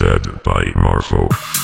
Mixed by Marfo.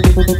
Thank